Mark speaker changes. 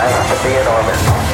Speaker 1: Tower.
Speaker 2: Nice to be in orbit.